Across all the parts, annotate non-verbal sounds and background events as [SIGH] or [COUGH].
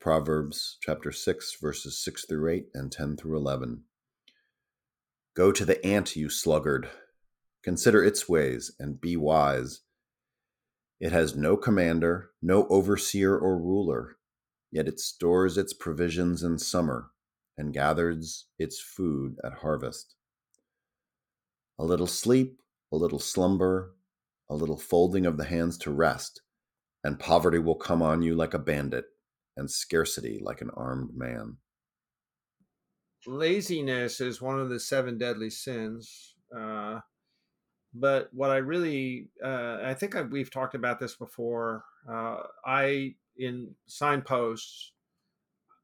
Proverbs chapter 6, verses 6 through 8 and 10 through 11. Go to the ant, you sluggard. Consider its ways and be wise. It has no commander, no overseer or ruler, yet it stores its provisions in summer and gathers its food at harvest. A little sleep, a little slumber, a little folding of the hands to rest, and poverty will come on you like a bandit and scarcity like an armed man. Laziness is one of the seven deadly sins. Uh, but what I really, uh, I think I, we've talked about this before. Uh, I, in signposts,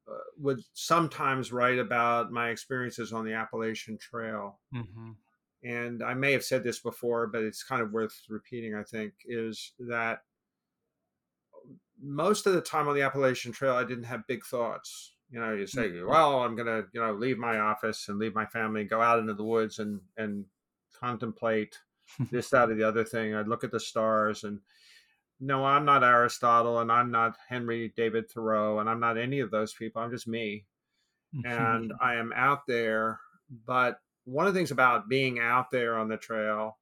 uh, would sometimes write about my experiences on the Appalachian Trail. Mm-hmm. And I may have said this before, but it's kind of worth repeating, I think, is that most of the time on the Appalachian Trail, I didn't have big thoughts. You know, you say, mm-hmm. well, I'm going to, you know, leave my office and leave my family, and go out into the woods and, and contemplate [LAUGHS] this, that, or the other thing. I'd look at the stars and, no, I'm not Aristotle and I'm not Henry David Thoreau and I'm not any of those people. I'm just me. and I am out there. But one of the things about being out there on the trail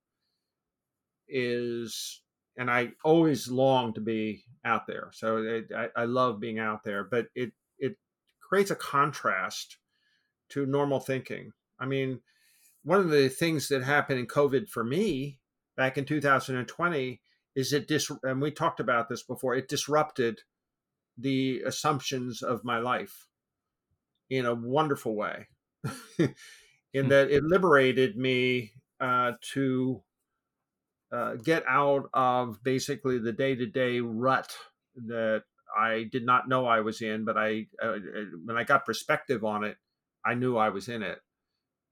is and I always long to be out there. So it, I, I love being out there, but it it creates a contrast to normal thinking. I mean, one of the things that happened in COVID for me back in 2020 is it dis and we talked about this before. It disrupted the assumptions of my life in a wonderful way, [LAUGHS] in hmm. that it liberated me uh, to uh, get out of basically the day to day rut that I did not know I was in, but I uh, uh, when I got perspective on it, I knew I was in it,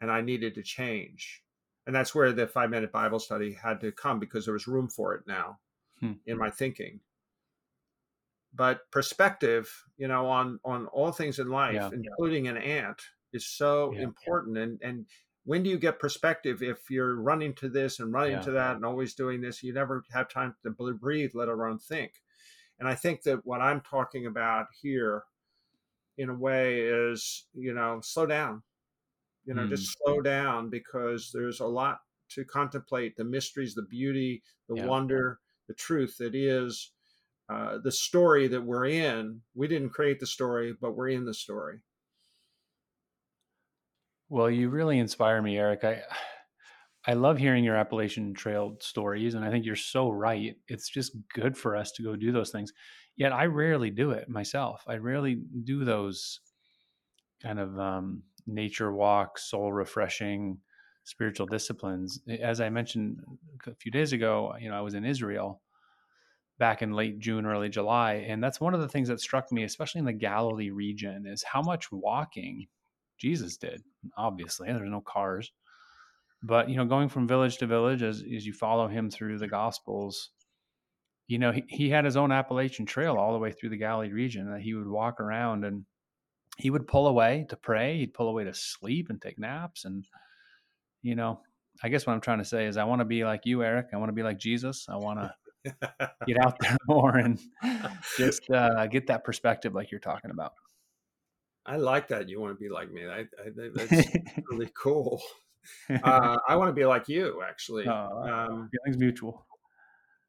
and I needed to change, and that's where the five minute Bible study had to come because there was room for it now hmm. in my thinking. But perspective, you know, on on all things in life, yeah. including an ant, is so yeah. important, and and when do you get perspective if you're running to this and running yeah. to that and always doing this you never have time to breathe let alone think and i think that what i'm talking about here in a way is you know slow down you know mm. just slow down because there's a lot to contemplate the mysteries the beauty the yeah. wonder the truth that is uh, the story that we're in we didn't create the story but we're in the story well, you really inspire me, Eric. I [SIGHS] I love hearing your Appalachian Trail stories, and I think you're so right. It's just good for us to go do those things. Yet I rarely do it myself. I rarely do those kind of um, nature walks, soul refreshing, spiritual disciplines. As I mentioned a few days ago, you know, I was in Israel back in late June, early July, and that's one of the things that struck me, especially in the Galilee region, is how much walking Jesus did. Obviously, there's no cars, but you know, going from village to village as as you follow him through the Gospels, you know, he, he had his own Appalachian Trail all the way through the Galilee region that he would walk around and he would pull away to pray. He'd pull away to sleep and take naps. And, you know, I guess what I'm trying to say is I want to be like you, Eric. I want to be like Jesus. I want to [LAUGHS] get out there [LAUGHS] more and just uh, get that perspective like you're talking about. I like that. You want to be like me. I, I that's [LAUGHS] really cool. [LAUGHS] Uh, I want to be like you, actually. um, feelings mutual.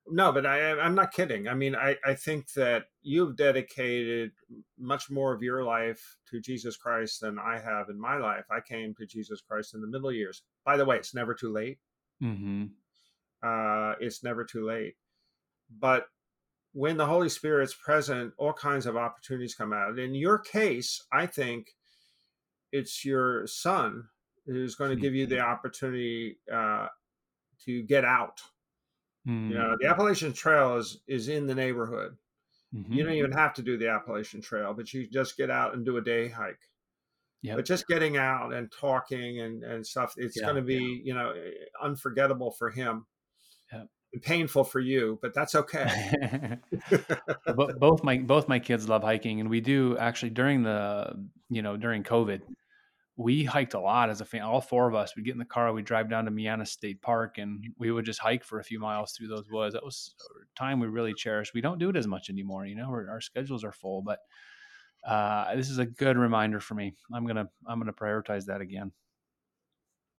No, but I, I'm not kidding. I mean, I, I think that you've dedicated much more of your life to Jesus Christ than I have in my life. I came to Jesus Christ in the middle years. By the way, it's never too late. Mm-hmm. Uh, it's never too late. But when the Holy Spirit's present, all kinds of opportunities come out. In your case, I think it's your son who's going to give you the mm-hmm. opportunity uh, to get out. Mm-hmm. You know, the Appalachian Trail is is in the neighborhood. Mm-hmm. You don't even have to do the Appalachian Trail, but you just get out and do a day hike. Yep. But just getting out and talking and, and stuff, it's yeah, going to be, yeah. you know, unforgettable for him painful for you, but that's okay. [LAUGHS] both my both my kids love hiking, and we do actually during the you know during COVID, we hiked a lot as a family. All four of us would get in the car, we'd drive down to Miana State Park, and we would just hike for a few miles through those woods. That was time we really cherished. We don't do it as much anymore, you know. Our schedules are full, but uh, this is a good reminder for me. I'm gonna I'm gonna prioritize that again.